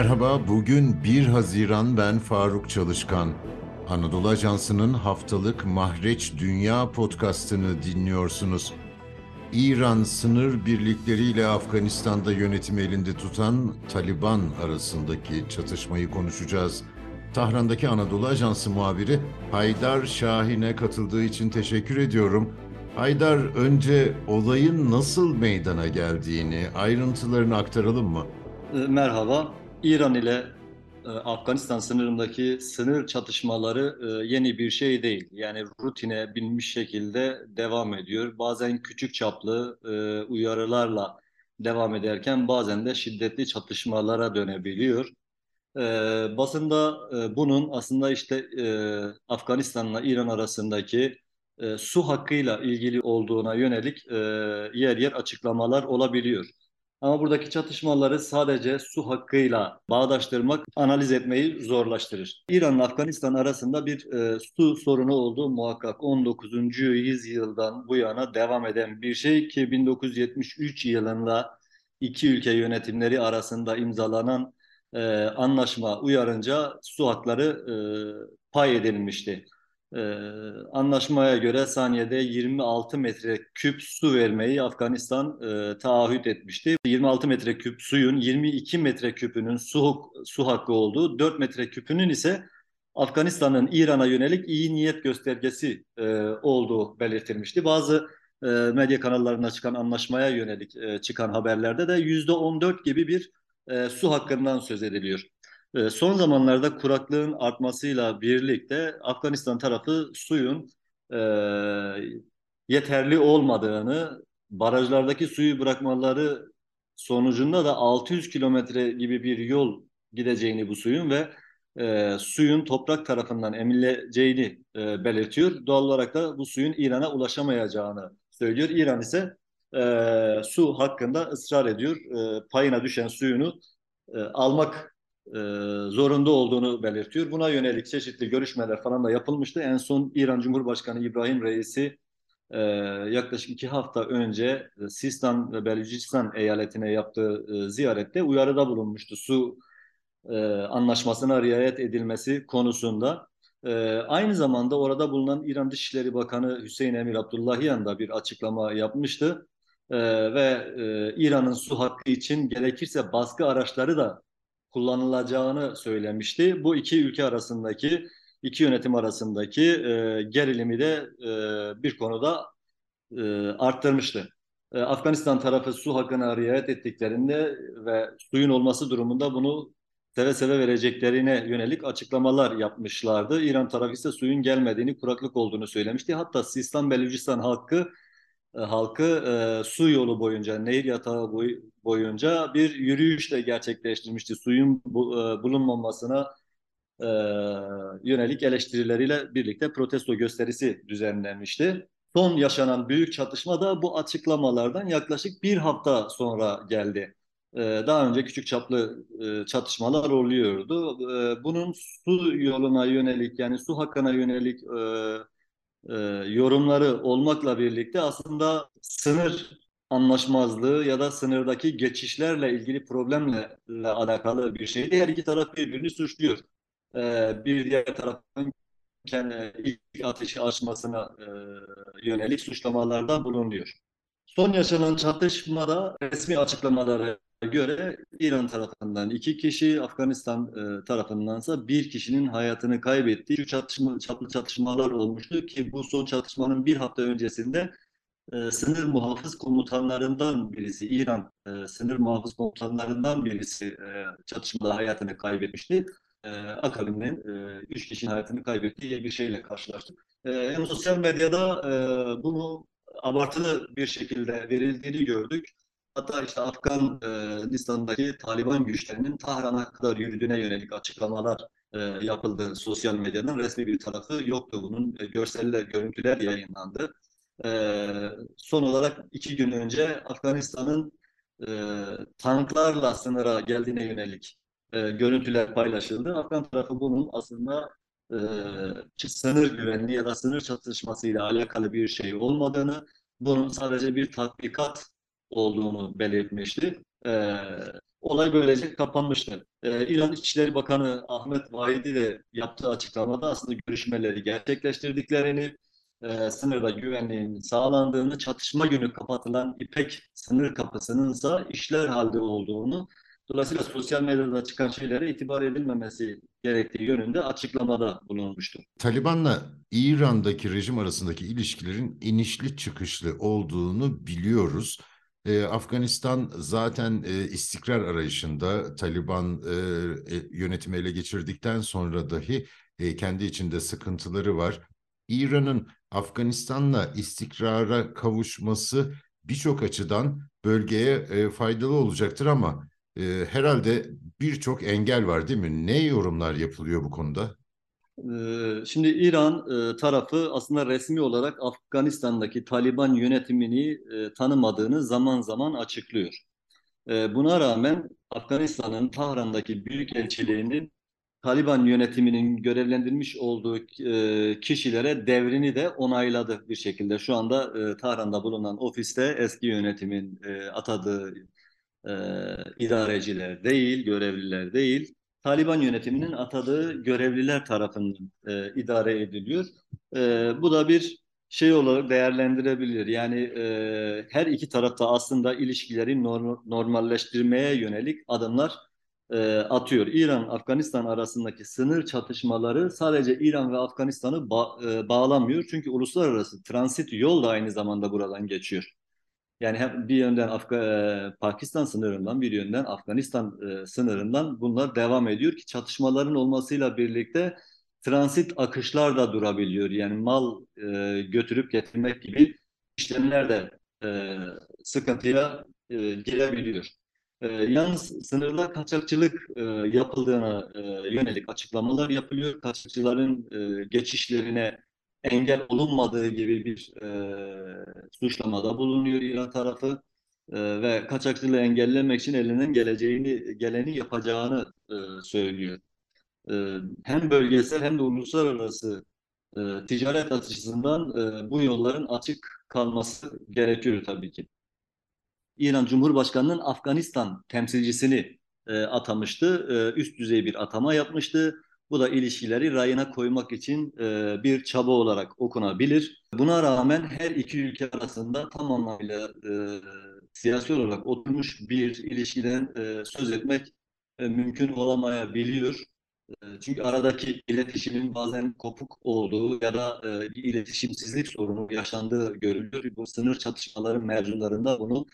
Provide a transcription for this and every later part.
Merhaba, bugün 1 Haziran ben Faruk Çalışkan. Anadolu Ajansı'nın haftalık Mahreç Dünya podcastını dinliyorsunuz. İran sınır birlikleriyle Afganistan'da yönetimi elinde tutan Taliban arasındaki çatışmayı konuşacağız. Tahran'daki Anadolu Ajansı muhabiri Haydar Şahin'e katıldığı için teşekkür ediyorum. Haydar, önce olayın nasıl meydana geldiğini, ayrıntılarını aktaralım mı? E, Merhaba. İran ile e, Afganistan sınırındaki sınır çatışmaları e, yeni bir şey değil. Yani rutine binmiş şekilde devam ediyor. Bazen küçük çaplı e, uyarılarla devam ederken bazen de şiddetli çatışmalara dönebiliyor. Basında bunun aslında işte Afganistan'la İran arasındaki su hakkıyla ilgili olduğuna yönelik yer yer açıklamalar olabiliyor. Ama buradaki çatışmaları sadece su hakkıyla bağdaştırmak, analiz etmeyi zorlaştırır. İran ile Afganistan arasında bir e, su sorunu olduğu muhakkak 19. yüzyıldan bu yana devam eden bir şey ki 1973 yılında iki ülke yönetimleri arasında imzalanan e, anlaşma uyarınca su hakları e, pay edilmişti. Ee, anlaşmaya göre saniyede 26 metreküp su vermeyi Afganistan e, taahhüt etmişti. 26 metreküp suyun 22 metreküpünün su, su hakkı olduğu, 4 metreküpünün ise Afganistan'ın İran'a yönelik iyi niyet göstergesi e, olduğu belirtilmişti. Bazı e, medya kanallarına çıkan anlaşmaya yönelik e, çıkan haberlerde de %14 gibi bir e, su hakkından söz ediliyor. Ee, son zamanlarda kuraklığın artmasıyla birlikte Afganistan tarafı suyun e, yeterli olmadığını, barajlardaki suyu bırakmaları sonucunda da 600 kilometre gibi bir yol gideceğini bu suyun ve e, suyun toprak tarafından emileceğini e, belirtiyor. Doğal olarak da bu suyun İran'a ulaşamayacağını söylüyor. İran ise e, su hakkında ısrar ediyor. E, payına düşen suyunu e, almak zorunda olduğunu belirtiyor. Buna yönelik çeşitli görüşmeler falan da yapılmıştı. En son İran Cumhurbaşkanı İbrahim Reisi e, yaklaşık iki hafta önce e, Sistan ve Belucistan eyaletine yaptığı e, ziyarette uyarıda bulunmuştu. Su e, anlaşmasına riayet edilmesi konusunda. E, aynı zamanda orada bulunan İran Dışişleri Bakanı Hüseyin Emir Abdullahian da bir açıklama yapmıştı. E, ve e, İran'ın su hakkı için gerekirse baskı araçları da kullanılacağını söylemişti. Bu iki ülke arasındaki, iki yönetim arasındaki e, gerilimi de e, bir konuda e, arttırmıştı. E, Afganistan tarafı su hakkına riayet ettiklerinde ve suyun olması durumunda bunu seve seve vereceklerine yönelik açıklamalar yapmışlardı. İran tarafı ise suyun gelmediğini, kuraklık olduğunu söylemişti. Hatta Sistan Belucistan halkı e, halkı e, su yolu boyunca, nehir yatağı boy, boyunca bir yürüyüş de gerçekleştirmişti. Suyun bu, e, bulunmamasına e, yönelik eleştirileriyle birlikte protesto gösterisi düzenlenmişti. Son yaşanan büyük çatışma da bu açıklamalardan yaklaşık bir hafta sonra geldi. E, daha önce küçük çaplı e, çatışmalar oluyordu. E, bunun su yoluna yönelik yani su hakkına yönelik e, e, yorumları olmakla birlikte aslında sınır anlaşmazlığı ya da sınırdaki geçişlerle ilgili problemle alakalı bir şeydi. Her iki taraf birbirini suçluyor. E, bir diğer tarafın kendi ilk ateşi açmasına e, yönelik suçlamalarda bulunuyor. Son yaşanan çatışmada resmi açıklamalara göre İran tarafından iki kişi, Afganistan e, tarafındansa bir kişinin hayatını kaybettiği şu çatışma, çaplı çatışmalar olmuştu ki bu son çatışmanın bir hafta öncesinde e, sınır muhafız komutanlarından birisi, İran e, sınır muhafız komutanlarından birisi e, çatışmada hayatını kaybetmişti. E, akabinden e, üç kişinin hayatını kaybettiği bir şeyle karşılaştık. E, sosyal medyada e, bunu abartılı bir şekilde verildiğini gördük. Hatta işte Afganistan'daki Taliban güçlerinin Tahran'a kadar yürüdüğüne yönelik açıklamalar e, yapıldı sosyal medyanın. Resmi bir tarafı yoktu bunun. E, görseller, görüntüler yayınlandı. E, son olarak iki gün önce Afganistan'ın e, tanklarla sınıra geldiğine yönelik e, görüntüler paylaşıldı. Afgan tarafı bunun aslında e, sınır güvenliği ya da sınır çatışmasıyla alakalı bir şey olmadığını, bunun sadece bir tatbikat olduğunu belirtmişti. E, olay böylece kapanmıştı. Ee, İran İçişleri Bakanı Ahmet Vahidi de yaptığı açıklamada aslında görüşmeleri gerçekleştirdiklerini, e, sınırda güvenliğin sağlandığını, çatışma günü kapatılan İpek sınır kapısının ise işler halde olduğunu, dolayısıyla sosyal medyada çıkan şeylere itibar edilmemesi gerektiği yönünde açıklamada bulunmuştu. Taliban'la İran'daki rejim arasındaki ilişkilerin inişli çıkışlı olduğunu biliyoruz. Ee, Afganistan zaten e, istikrar arayışında Taliban e, e, yönetimi ele geçirdikten sonra dahi e, kendi içinde sıkıntıları var. İran'ın Afganistan'la istikrara kavuşması birçok açıdan bölgeye e, faydalı olacaktır ama e, herhalde birçok engel var değil mi? Ne yorumlar yapılıyor bu konuda? Ee, Şimdi İran e, tarafı aslında resmi olarak Afganistan'daki Taliban yönetimini e, tanımadığını zaman zaman açıklıyor. E, Buna rağmen Afganistan'ın Tahran'daki büyükelçiliğinin Taliban yönetiminin görevlendirmiş olduğu e, kişilere devrini de onayladı bir şekilde. Şu anda Tahran'da bulunan ofiste eski yönetimin atadığı e, idareciler değil, görevliler değil, Taliban yönetiminin atadığı görevliler tarafından e, idare ediliyor. E, bu da bir şey olarak değerlendirebilir. Yani e, her iki tarafta aslında ilişkileri norm- normalleştirmeye yönelik adımlar e, atıyor. İran-Afganistan arasındaki sınır çatışmaları sadece İran ve Afganistan'ı ba- e, bağlamıyor. Çünkü uluslararası transit yol da aynı zamanda buradan geçiyor. Yani hem bir yönden Afga e, Pakistan sınırından bir yönden Afganistan e, sınırından bunlar devam ediyor ki çatışmaların olmasıyla birlikte transit akışlar da durabiliyor. Yani mal e, götürüp getirmek gibi işlemler de sıkıntıya girebiliyor. Yalnız sınırda kaçakçılık yapıldığına yönelik açıklamalar yapılıyor. Kaçakçıların e, geçişlerine engel olunmadığı gibi bir e, suçlamada bulunuyor İran tarafı E, ve kaçakçılığı engellemek için elinden geleceğini geleni yapacağını e, söylüyor. E, hem bölgesel hem de uluslararası e, ticaret açısından e, bu yolların açık kalması gerekiyor tabii ki. İran Cumhurbaşkanı'nın Afganistan temsilcisini e, atamıştı. E, üst düzey bir atama yapmıştı. Bu da ilişkileri rayına koymak için e, bir çaba olarak okunabilir. Buna rağmen her iki ülke arasında tam anlamıyla e, siyasi olarak oturmuş bir ilişkiden e, söz etmek e, mümkün olamayabiliyor. Çünkü aradaki iletişimin bazen kopuk olduğu ya da e, bir iletişimsizlik sorunu yaşandığı görülüyor. Bu sınır çatışmaları mevzularında bunu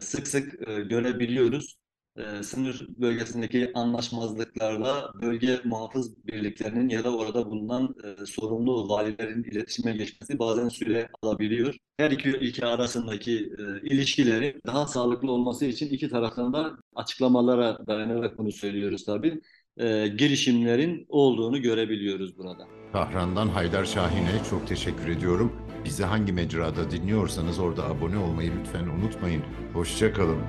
sık sık görebiliyoruz. E, Sınır bölgesindeki anlaşmazlıklarla bölge muhafız birliklerinin ya da orada bulunan e, sorumlu valilerin iletişime geçmesi bazen süre alabiliyor. Her iki ülke arasındaki e, ilişkileri daha sağlıklı olması için iki taraftan da açıklamalara dayanarak bunu söylüyoruz tabii. E, girişimlerin olduğunu görebiliyoruz burada. Tahran'dan Haydar Şahin'e çok teşekkür ediyorum. Bizi hangi mecrada dinliyorsanız orada abone olmayı lütfen unutmayın. Hoşça kalın.